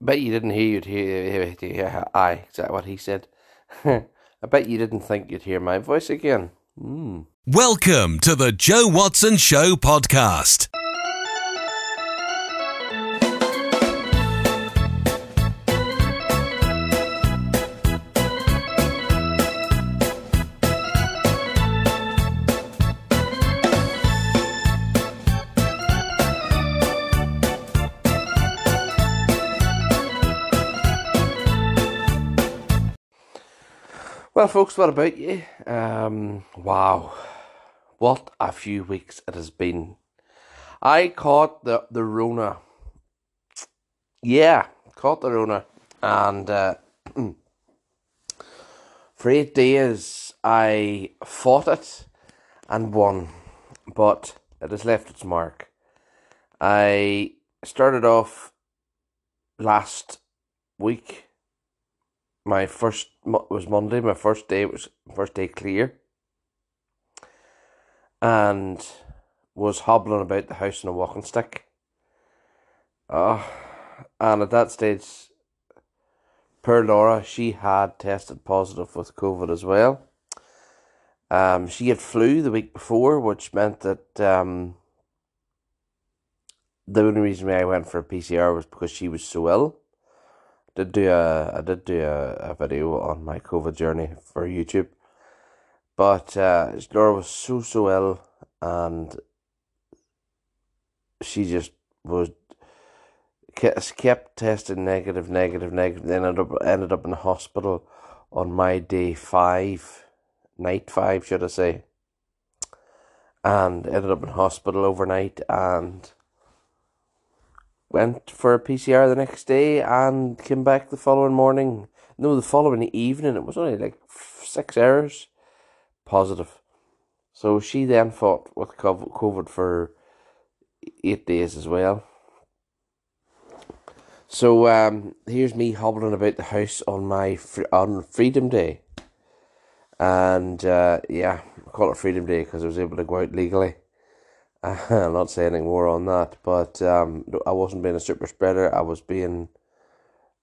bet you didn't hear you'd hear, hear, aye, exactly what he said. I bet you didn't think you'd hear my voice again. Mm. Welcome to the Joe Watson Show podcast. Well, folks, what about you? Um, wow, what a few weeks it has been. I caught the the Rona. Yeah, caught the Rona, and uh, for eight days I fought it and won, but it has left its mark. I started off last week my first was Monday. My first day was first day clear, and was hobbling about the house on a walking stick. Uh, and at that stage, poor Laura, she had tested positive with COVID as well. Um, she had flu the week before, which meant that um, the only reason why I went for a PCR was because she was so ill did do a I did do a, a video on my COVID journey for YouTube, but uh, Laura was so so ill, and she just was kept testing negative, negative, negative. Then ended up ended up in the hospital on my day five, night five, should I say, and ended up in hospital overnight and went for a PCR the next day and came back the following morning. No, the following evening. It was only like six hours positive. So she then fought with COVID for eight days as well. So um, here's me hobbling about the house on my on Freedom Day, and uh, yeah, I call it Freedom Day because I was able to go out legally. I'm not saying any more on that, but um, I wasn't being a super spreader. I was being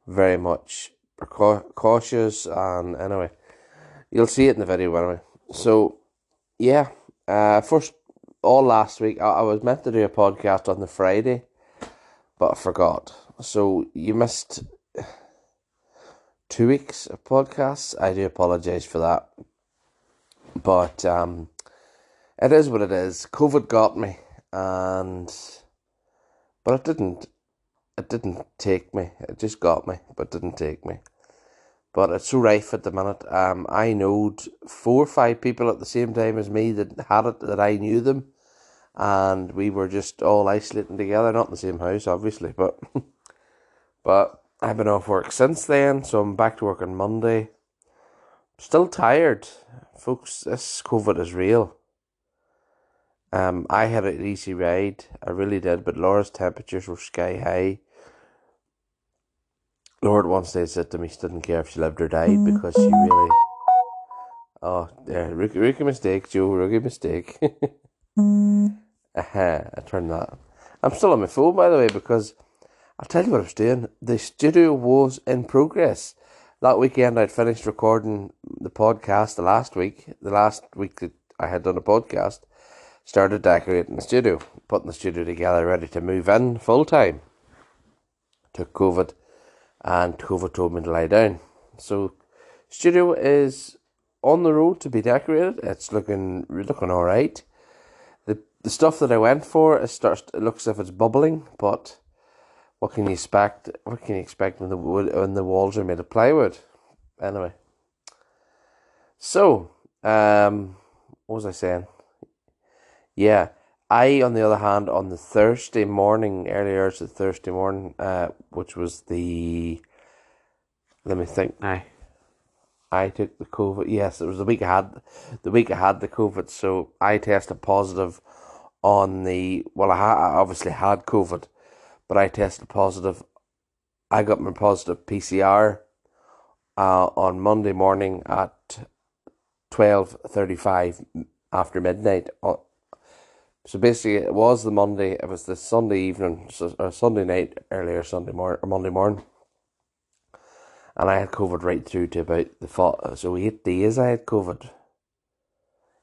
very much cautious, and anyway, you'll see it in the video anyway. So, yeah, uh, first all last week I, I was meant to do a podcast on the Friday, but I forgot. So you missed two weeks of podcasts. I do apologize for that, but um it is what it is. COVID got me, and but it didn't. It didn't take me. It just got me, but didn't take me. But it's so rife at the minute. Um, I knowed four or five people at the same time as me that had it that I knew them, and we were just all isolating together. Not in the same house, obviously, but but I've been off work since then, so I'm back to work on Monday. Still tired, folks. This COVID is real. Um, I had an easy ride, I really did, but Laura's temperatures were sky high. Laura at one stage said to me she didn't care if she lived or died mm-hmm. because she really. Oh, yeah, rookie, rookie mistake, Joe, rookie mistake. uh-huh, I turned that. I'm still on my phone, by the way, because I'll tell you what I was doing. The studio was in progress. That weekend, I'd finished recording the podcast the last week, the last week that I had done a podcast started decorating the studio, putting the studio together, ready to move in full time. Took COVID, and COVID told me to lie down. So, studio is on the road to be decorated. It's looking looking all right. The the stuff that I went for it starts. It looks as if it's bubbling, but what can you expect? What can you expect when the wood when the walls are made of plywood? Anyway. So, um, what was I saying? Yeah. I, on the other hand, on the Thursday morning, earlier of Thursday morning, uh, which was the, let me think now. I took the COVID. Yes, it was the week I had, the week I had the COVID. So I tested positive on the. Well, I, ha- I obviously had COVID, but I tested positive. I got my positive PCR uh, on Monday morning at twelve thirty five after midnight so basically, it was the Monday. It was the Sunday evening, so, or Sunday night, earlier Sunday morning or Monday morning. and I had COVID right through to about the fall. So eight days I had COVID.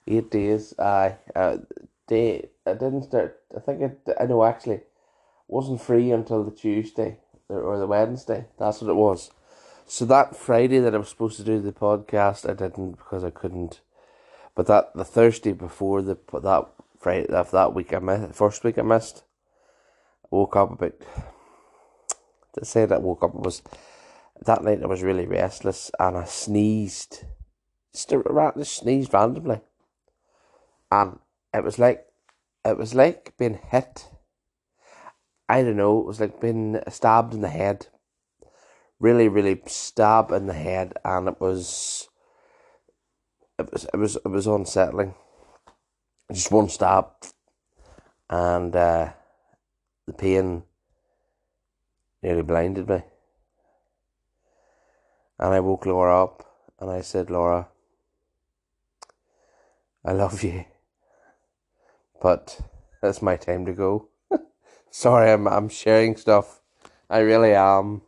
Eight days. I uh, day. I didn't start. I think it. I know actually, wasn't free until the Tuesday or the Wednesday. That's what it was. So that Friday that I was supposed to do the podcast, I didn't because I couldn't. But that the Thursday before the that Friday that that week I missed first week I missed. I woke up a bit. To say that I woke up was that night I was really restless and I sneezed, just, just sneezed randomly, and it was like it was like being hit. I don't know. It was like being stabbed in the head. Really, really stabbed in the head, and it was. It was it was it was unsettling. Just one stab, and uh, the pain nearly blinded me. And I woke Laura up and I said, Laura, I love you, but it's my time to go. Sorry, I'm I'm sharing stuff. I really am.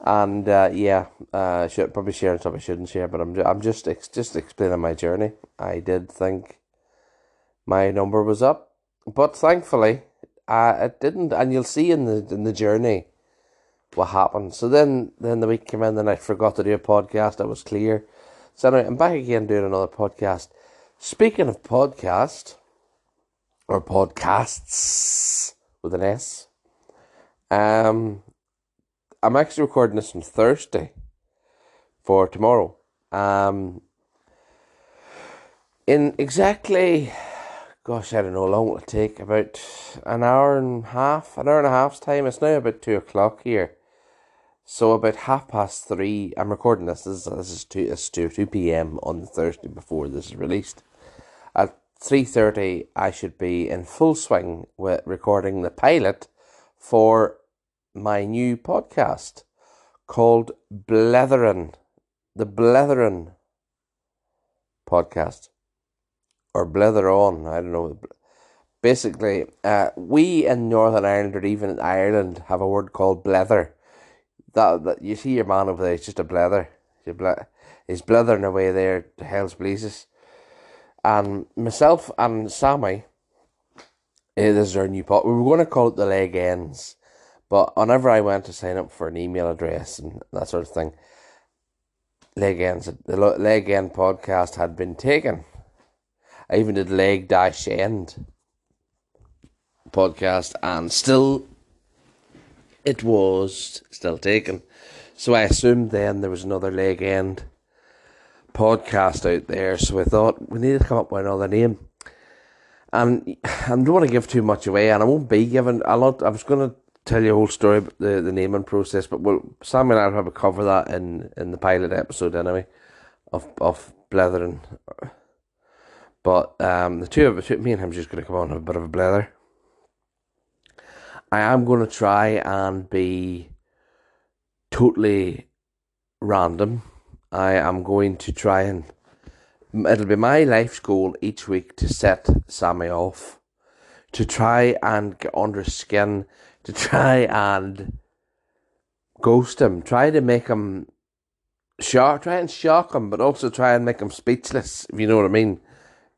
And uh, yeah, uh, should probably share stuff I shouldn't share, but I'm I'm just ex- just explaining my journey. I did think my number was up, but thankfully, uh, it didn't. And you'll see in the in the journey what happened. So then, then the week came in, and I forgot to do a podcast. I was clear. So anyway, I'm back again doing another podcast. Speaking of podcast or podcasts with an S, um, I'm actually recording this on Thursday for tomorrow. Um, in exactly gosh, I don't know how long it'll take. About an hour and a half, an hour and a half's time. It's now about two o'clock here. So about half past three, I'm recording this. This is this is two is two two p.m. on Thursday before this is released. At three thirty, I should be in full swing with recording the pilot for my new podcast called Blethering, the Blethering podcast or blether on. I don't know. Basically, uh, we in Northern Ireland or even in Ireland have a word called blether. That, that you see your man over there, he's just a blether. He's blethering away there to hell's blazes. And myself and Sammy, eh, this is our new pot. We were going to call it the leg ends, but whenever I went to sign up for an email address and that sort of thing, leg ends, the leg end podcast had been taken. I even did leg dash end podcast, and still, it was still taken. So I assumed then there was another leg end podcast out there. So I thought we need to come up with another name. And I don't want to give too much away, and I won't be giving a lot. I was going to tell you a whole story about the, the naming process, but we'll, Sam and I will probably cover that in, in the pilot episode anyway of of Blethering. But um, the two of us, me and him, just going to come on have a bit of a blather. I am going to try and be totally random. I am going to try and it'll be my life's goal each week to set Sammy off, to try and get under his skin, to try and ghost him, try to make him shock, try and shock him, but also try and make him speechless. If you know what I mean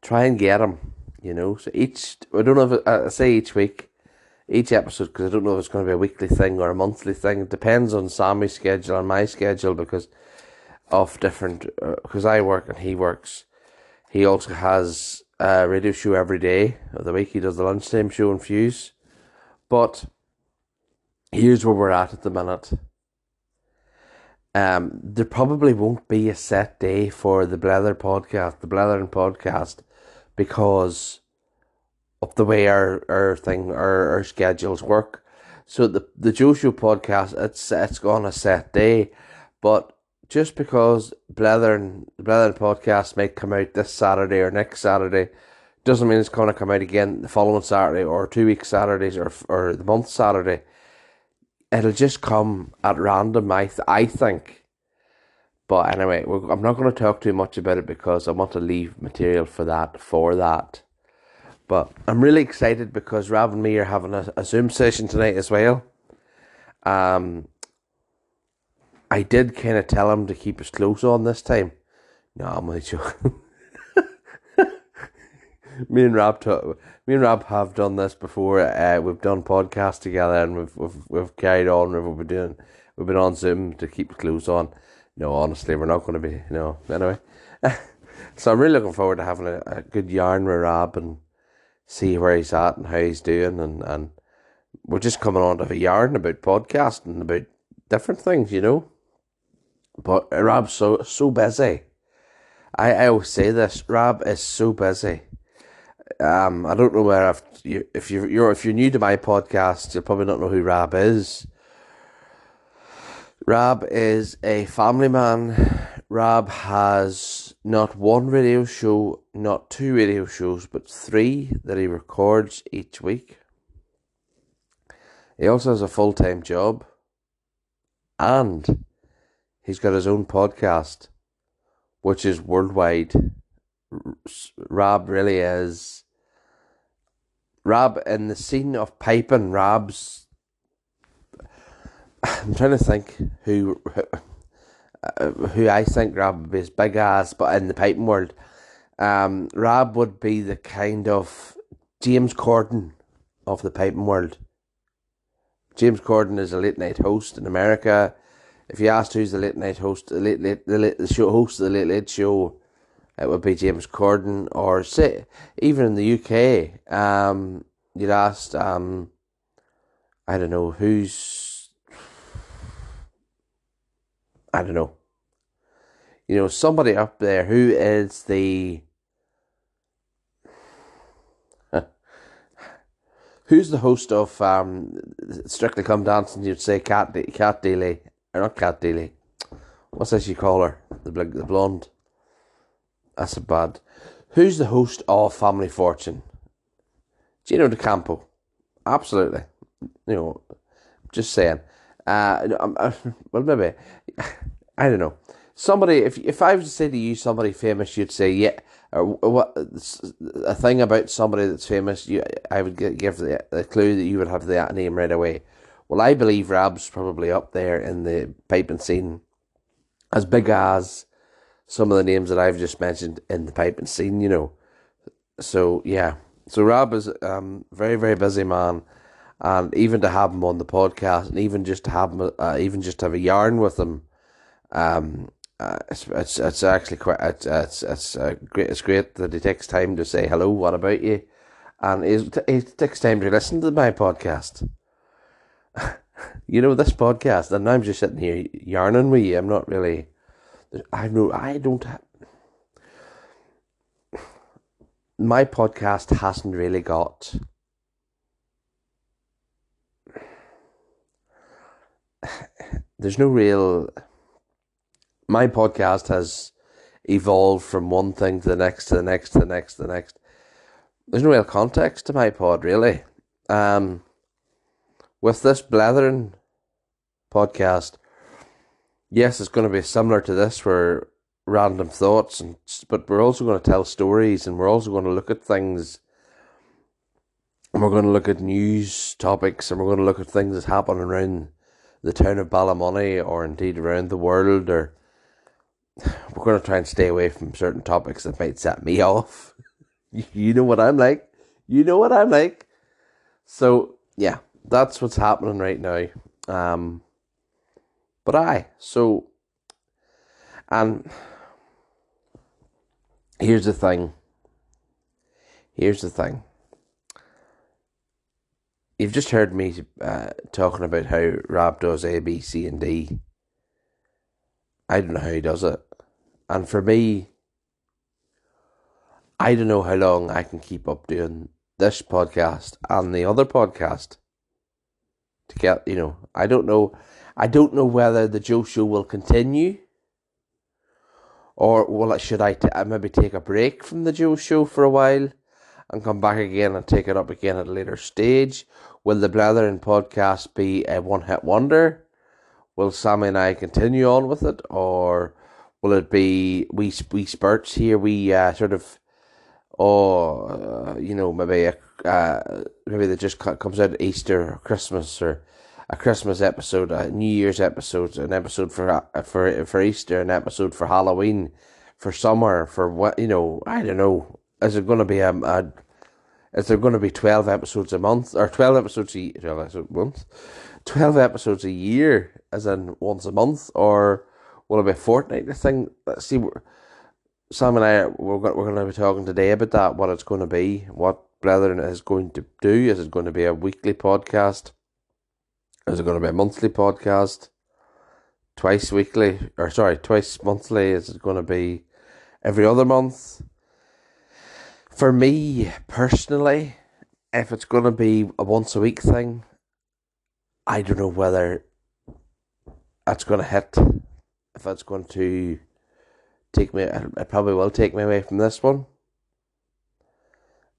try and get him, You know, so each I don't know if I say each week, each episode because I don't know if it's going to be a weekly thing or a monthly thing. It depends on Sammy's schedule and my schedule because of different because uh, I work and he works. He also has a radio show every day of the week. He does the lunchtime show and Fuse, but here's where we're at at the minute. Um, there probably won't be a set day for the Blether podcast, the Blethering podcast, because of the way our, our thing our, our schedules work. So the the Joe Show podcast it's it's on a set day, but just because Blethering the Blethering podcast may come out this Saturday or next Saturday, doesn't mean it's going to come out again the following Saturday or two weeks Saturdays or or the month Saturday. It'll just come at random. I th- I think. But anyway, I'm not going to talk too much about it because I want to leave material for that, for that. But I'm really excited because Rav and me are having a, a Zoom session tonight as well. Um, I did kind of tell him to keep his clothes on this time. No, I'm only joking. me and Rob, me and Rob have done this before. Uh, we've done podcasts together, and we've we've, we've carried on. We've been doing. We've been on Zoom to keep the on. No, honestly, we're not going to be. You know, anyway. so I'm really looking forward to having a, a good yarn with Rob and see where he's at and how he's doing, and and we're just coming on to have a yarn about podcasting about different things, you know. But Rob's so so busy. I, I always say this. Rob is so busy. Um, I don't know where I've, if you you're if you're new to my podcast, you'll probably not know who Rob is. Rob is a family man. Rob has not one radio show, not two radio shows, but three that he records each week. He also has a full time job. And he's got his own podcast, which is worldwide. Rob really is. Rob in the scene of piping, Rob's. I'm trying to think who, who, I think Rob would be his big as, but in the piping world, um, Rob would be the kind of James Corden of the piping world. James Corden is a late night host in America. If you asked who's the late night host, the late, late the late the show host of the late late show, it would be James Corden. Or say even in the UK, um, you'd asked, um, I don't know who's, I don't know. You know, somebody up there who is the Who's the host of um, Strictly Come Dancing? You'd say Cat Cat Deeley, or not Cat Deeley. What's that you call her? The the blonde. That's a bad. Who's the host of Family Fortune? Gino D'Acampo. Absolutely. You know, just saying. Uh, uh, well, maybe I don't know. Somebody, if if I was to say to you somebody famous, you'd say yeah or what a thing about somebody that's famous, you I would give the, the clue that you would have that name right away. Well, I believe Rab's probably up there in the piping scene, as big as some of the names that I've just mentioned in the piping scene. You know, so yeah, so Rob is um very very busy man, and even to have him on the podcast, and even just to have him, uh, even just to have a yarn with him, um, uh, it's, it's it's actually quite it's it's it's uh, great. It's great that he takes time to say hello. What about you? And he, he takes time to listen to my podcast. you know this podcast, and I'm just sitting here yarning with you. I'm not really. I know I don't. Have. My podcast hasn't really got. There's no real my podcast has evolved from one thing to the next to the next to the next to the next. There's no real context to my pod really. Um, with this Blethering podcast, yes, it's going to be similar to this, where random thoughts, and but we're also going to tell stories, and we're also going to look at things. And we're going to look at news topics, and we're going to look at things that happen around the town of Ballymoney, or indeed around the world, or we're going to try and stay away from certain topics that might set me off. you know what I'm like. You know what I'm like. So, yeah, that's what's happening right now. Um, but I, so, and here's the thing. Here's the thing. You've just heard me uh, talking about how Rob does A, B, C, and D. I don't know how he does it. And for me, I don't know how long I can keep up doing this podcast and the other podcast to get, you know, I don't know. I don't know whether the Joe Show will continue or will should I t- maybe take a break from the Joe Show for a while and come back again and take it up again at a later stage? Will the Blethering podcast be a one hit wonder? Will Sammy and I continue on with it or Will it be we we spurts here? We uh, sort of, oh, uh, you know, maybe a, uh, maybe that just comes out Easter or Christmas or a Christmas episode, a New Year's episode, an episode for uh, for for Easter, an episode for Halloween, for summer, for what you know. I don't know. Is it going to be a, a is there going to be twelve episodes a month or twelve episodes a twelve episodes a month, twelve episodes a year, as in once a month, or will it be a fortnightly thing? Let's see. Sam and I we're we're going to be talking today about that. What it's going to be, what Blethern is going to do. Is it going to be a weekly podcast? Is it going to be a monthly podcast? Twice weekly, or sorry, twice monthly? Is it going to be every other month? For me personally, if it's going to be a once a week thing, I don't know whether that's going to hit. If that's going to take me, it probably will take me away from this one.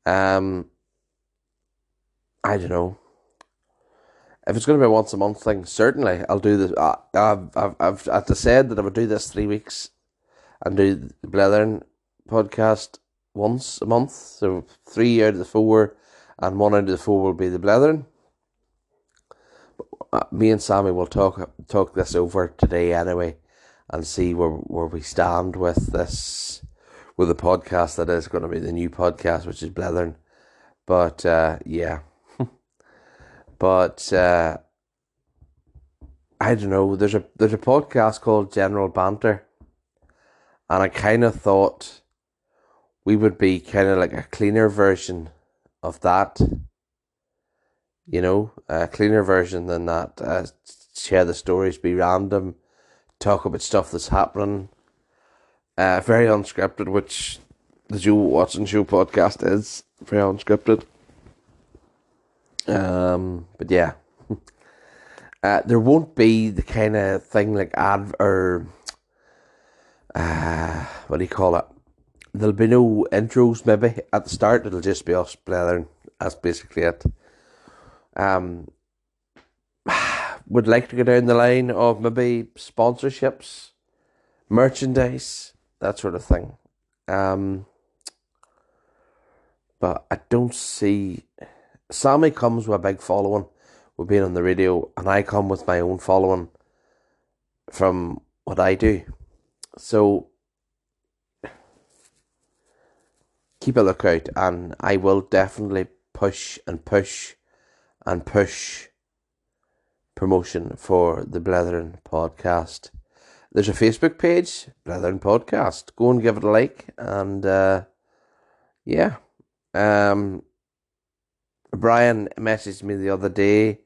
Um, I don't know if it's going to be a once a month thing, certainly I'll do this. I, have I've, I've, I've said that I would do this three weeks and do the Blethern podcast once a month. So three out of the four and one out of the four will be the Blethern. Uh, me and Sammy will talk talk this over today anyway and see where, where we stand with this, with the podcast that is going to be the new podcast, which is Blethern. But uh, yeah. But uh, I don't know. There's a there's a podcast called General Banter, and I kind of thought we would be kind of like a cleaner version of that. You know, a cleaner version than that. Uh, share the stories, be random, talk about stuff that's happening. Uh, very unscripted, which the Joe Watson Show podcast is very unscripted. Um, but yeah, uh, there won't be the kind of thing like ad or uh, what do you call it? There'll be no intros maybe at the start. It'll just be us blathering. That's basically it. Um, would like to go down the line of maybe sponsorships, merchandise, that sort of thing. Um, but I don't see Sammy comes with a big following with being on the radio, and I come with my own following from what I do. So keep a lookout, and I will definitely push and push and push promotion for the Blethern podcast. There's a Facebook page, Blethern Podcast. Go and give it a like, and uh, yeah. Um, Brian messaged me the other day.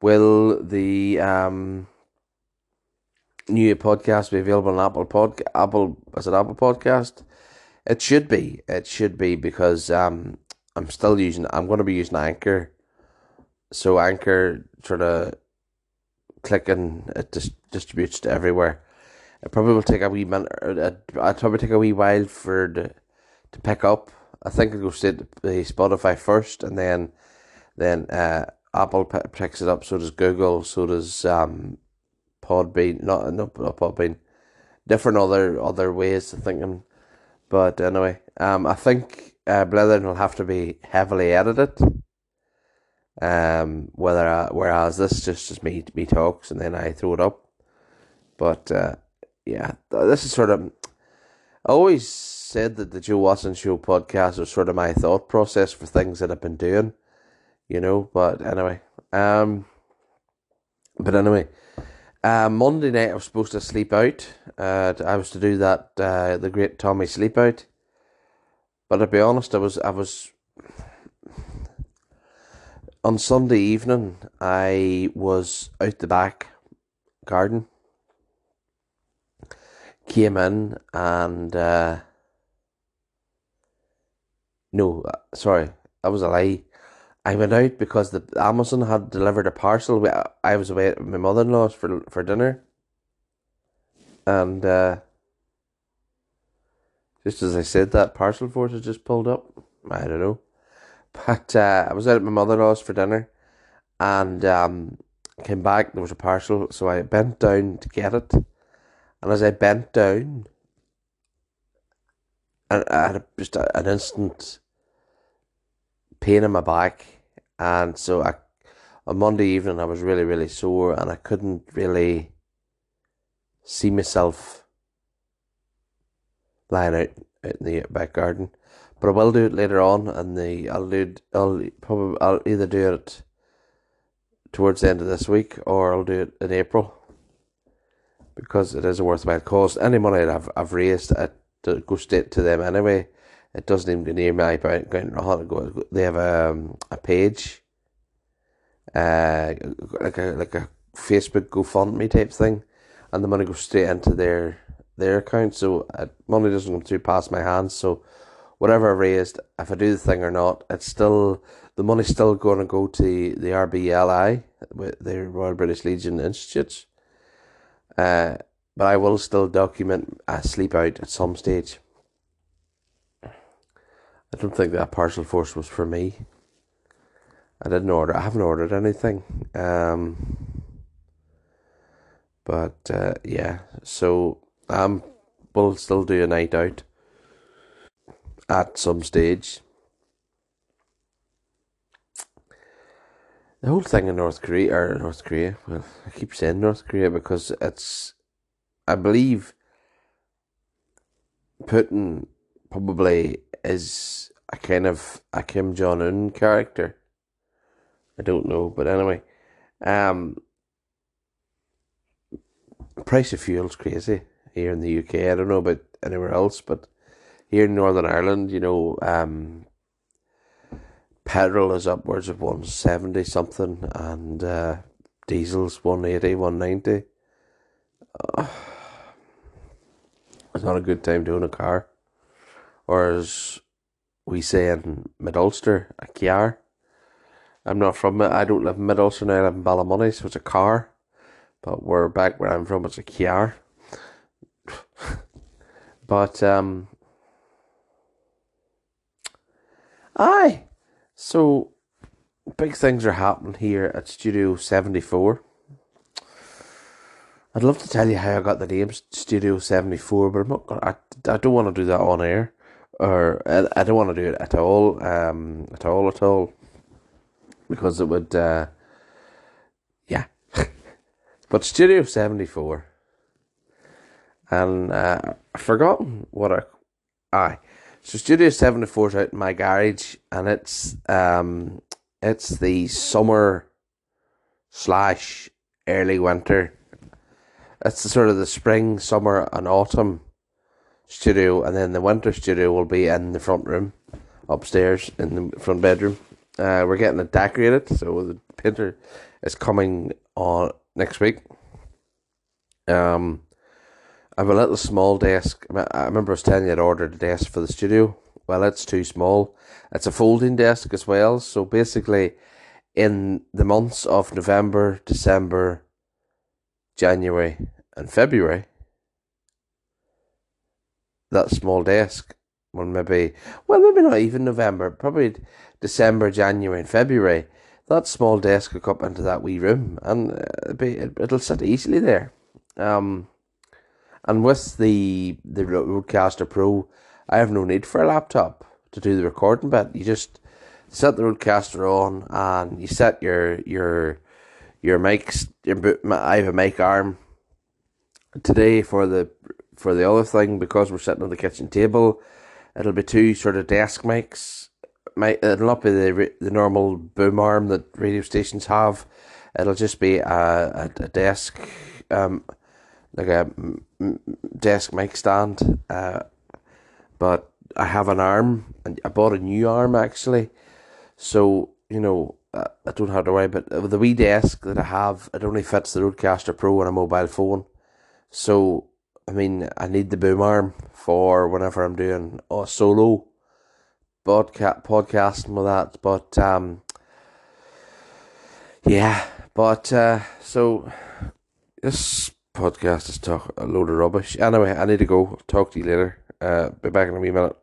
Will the um, new podcast be available on Apple Pod Apple as an Apple Podcast? It should be. It should be because um, I'm still using. I'm going to be using Anchor. So Anchor sort of clicking it just distributes to everywhere. It probably will take a wee minute. It, will probably take a wee while for the to pick up I think it goes to Spotify first, and then then uh, Apple picks it up. So does Google. So does um, Podbean. Not not Podbean. Different other other ways of thinking. But anyway, um, I think uh, Blethern will have to be heavily edited. Um, whether I, whereas this just is me me talks and then I throw it up. But uh, yeah, this is sort of always said that the Joe Watson Show podcast was sort of my thought process for things that I've been doing, you know. But anyway, um, but anyway, uh, Monday night I was supposed to sleep out. Uh, I was to do that uh, the great Tommy sleep out. But to be honest, I was I was on Sunday evening. I was out the back garden. Came in and uh, no, uh, sorry, that was a lie. I went out because the Amazon had delivered a parcel. I was away at my mother in law's for for dinner, and uh, just as I said that, Parcelforce had just pulled up. I don't know, but uh, I was out at my mother in law's for dinner, and um, came back. There was a parcel, so I bent down to get it, and as I bent down, and I had just an instant pain in my back, and so I on Monday evening I was really really sore and I couldn't really see myself lying out, out in the back garden. But I will do it later on, and the I'll do I'll probably I'll either do it towards the end of this week or I'll do it in April because it is a worthwhile cause. Any money I've I've raised it to go straight to them anyway. It doesn't even go near my account. They have a um, a page, uh, like a like a Facebook GoFundMe type thing, and the money goes straight into their their account. So uh, money doesn't come through past my hands. So whatever I raised, if I do the thing or not, it's still the money's still going to go to the RBLI, the Royal British Legion Institutes. Uh, but I will still document a sleep out at some stage. I don't think that Parcelforce was for me. I didn't order. I haven't ordered anything. Um, but uh, yeah, so um, we'll still do a night out at some stage. The whole thing in North Korea, or North Korea, well, I keep saying North Korea because it's, I believe, Putin probably is a kind of a Kim Jong Un character. I don't know, but anyway, um, price of fuel's crazy here in the UK. I don't know about anywhere else, but here in Northern Ireland, you know, um, petrol is upwards of 170 something and uh, diesel's 180, 190. Uh, it's not a good time own a car. Or as we say in Mid Ulster, a car. I'm not from it. I don't live in Mid Ulster now. I live in Ballymoney, so it's a car. But we're back where I'm from. It's a car. but um, Aye. So big things are happening here at Studio 74. I'd love to tell you how I got the name Studio 74, but I'm not gonna, I, I don't want to do that on air. Or I, I don't want to do it at all. Um, at all, at all. Because it would, uh, yeah. but Studio 74. And uh, I've forgotten what I. Aye. So Studio 74 is out in my garage and it's um it's the summer slash early winter. It's the sort of the spring, summer and autumn studio and then the winter studio will be in the front room upstairs in the front bedroom. Uh, we're getting it decorated, so the painter is coming on next week. Um I have a little small desk. I remember I was telling you I'd ordered a desk for the studio. Well, it's too small. It's a folding desk as well. So basically, in the months of November, December, January, and February, that small desk will maybe, well, maybe not even November, probably December, January, and February. That small desk will come into that wee room and uh, it'll, be, it'll sit easily there. Um, and with the the Rodecaster Pro, I have no need for a laptop to do the recording bit. You just set the Rodecaster on and you set your your your mics. Your, I have a mic arm today for the for the other thing because we're sitting on the kitchen table. It'll be two sort of desk mics. My, it'll not be the the normal boom arm that radio stations have. It'll just be a, a, a desk um, like a desk mic stand. Uh, but I have an arm, and I bought a new arm actually. So you know, I don't have to worry. But the wee desk that I have, it only fits the Rodecaster Pro on a mobile phone. So I mean, I need the boom arm for whenever I'm doing a solo podcast podcasting with that. But um, yeah, but uh, so this podcast is talk a load of rubbish. Anyway, I need to go. Talk to you later. Uh, be back in a wee minute.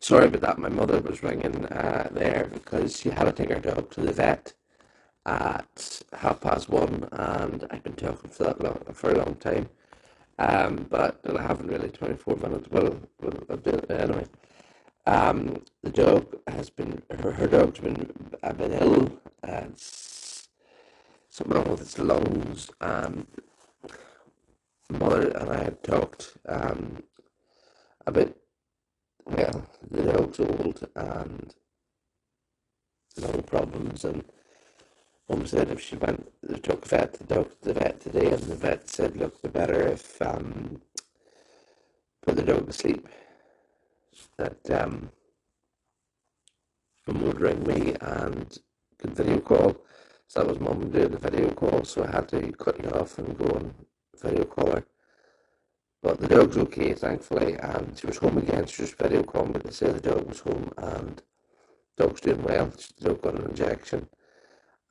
Sorry about that. My mother was ringing uh, there because she had to take her dog to the vet at half past one, and I've been talking for that long for a long time. Um, but I haven't really twenty four minutes. Well, anyway. Um, the dog has been her, her dog's been bit ill. Uh, something wrong with its lungs. Um, mother and I had talked um, about well, the dog's old and lung problems, and mum said if she went, they took vet the dog to the vet today, and the vet said, look, the better if um, put the dog to sleep. That um, mum would ring me and could video call. So that was mum doing the video call, so I had to cut it off and go and video call her. But the dog's okay, thankfully, and she was home again. She was video calling me to say the dog was home and dog's doing well. The dog got an injection,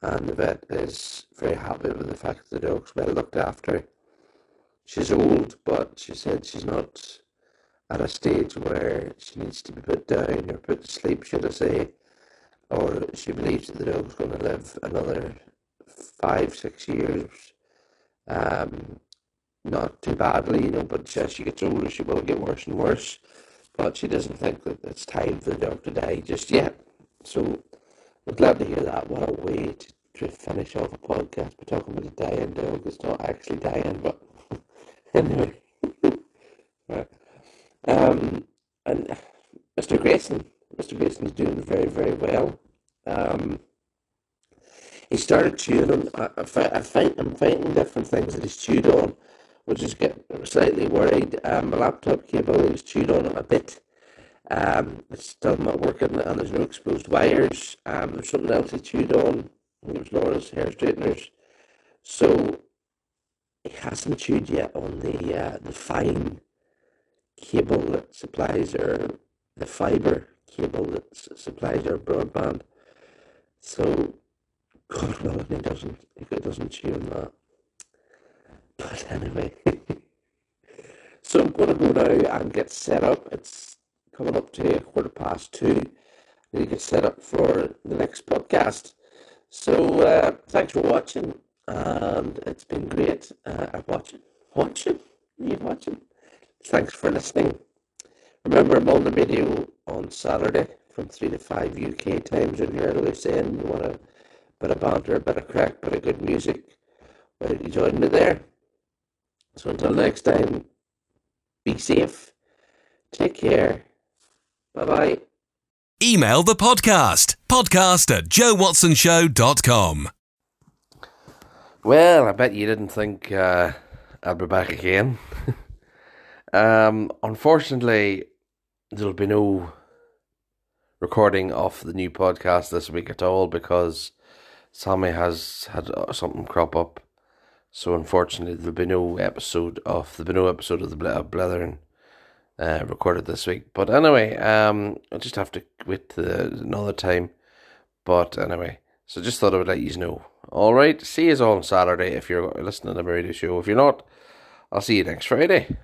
and the vet is very happy with the fact that the dog's well looked after. She's old, but she said she's not at a stage where she needs to be put down or put to sleep, should I say, or she believes that the dog's going to live another five, six years. Um, not too badly, you know, but as she gets older, she will get worse and worse. But she doesn't think that it's time for the dog to die just yet. So I'm glad to hear that. What a way to, to finish off a podcast by talking about a dying dog. It's not actually dying, but anyway. right. Um, and Mr. Grayson, Mr. Grayson is doing very, very well. Um, he started chewing on. I, I, find I'm finding different things that he's chewed on which is getting slightly worried. Um, my laptop cable is chewed on a bit. Um, it's still not working and there's no exposed wires. Um, there's something else he chewed on. There's Laura's hair straighteners. So he hasn't chewed yet on the uh, the fine cable that supplies our the fiber cable that supplies your broadband. So God willing, he doesn't if it doesn't tune that. But anyway, so I'm going to go now and get set up. It's coming up to a quarter past two. To get set up for the next podcast. So uh, thanks for watching, and it's been great uh, watching. Watching? You watching? Thanks for listening. Remember, on the video on Saturday from 3 to 5 UK times in here. They're saying you want a bit of banter, a bit of crack, bit of good music. Why don't you join me there? So until next time, be safe, take care, bye bye. Email the podcast, podcast at joewatsonshow.com. Well, I bet you didn't think uh, I'll be back again. um, unfortunately, there'll be no recording of the new podcast this week at all because Sammy has had uh, something crop up so unfortunately, there'll be no episode of there'll be no episode of the Ble- Blethering uh, recorded this week. But anyway, um, I'll just have to wait to another time. But anyway, so just thought I would let you know. All right, see you all on Saturday if you're listening to the radio show. If you're not, I'll see you next Friday.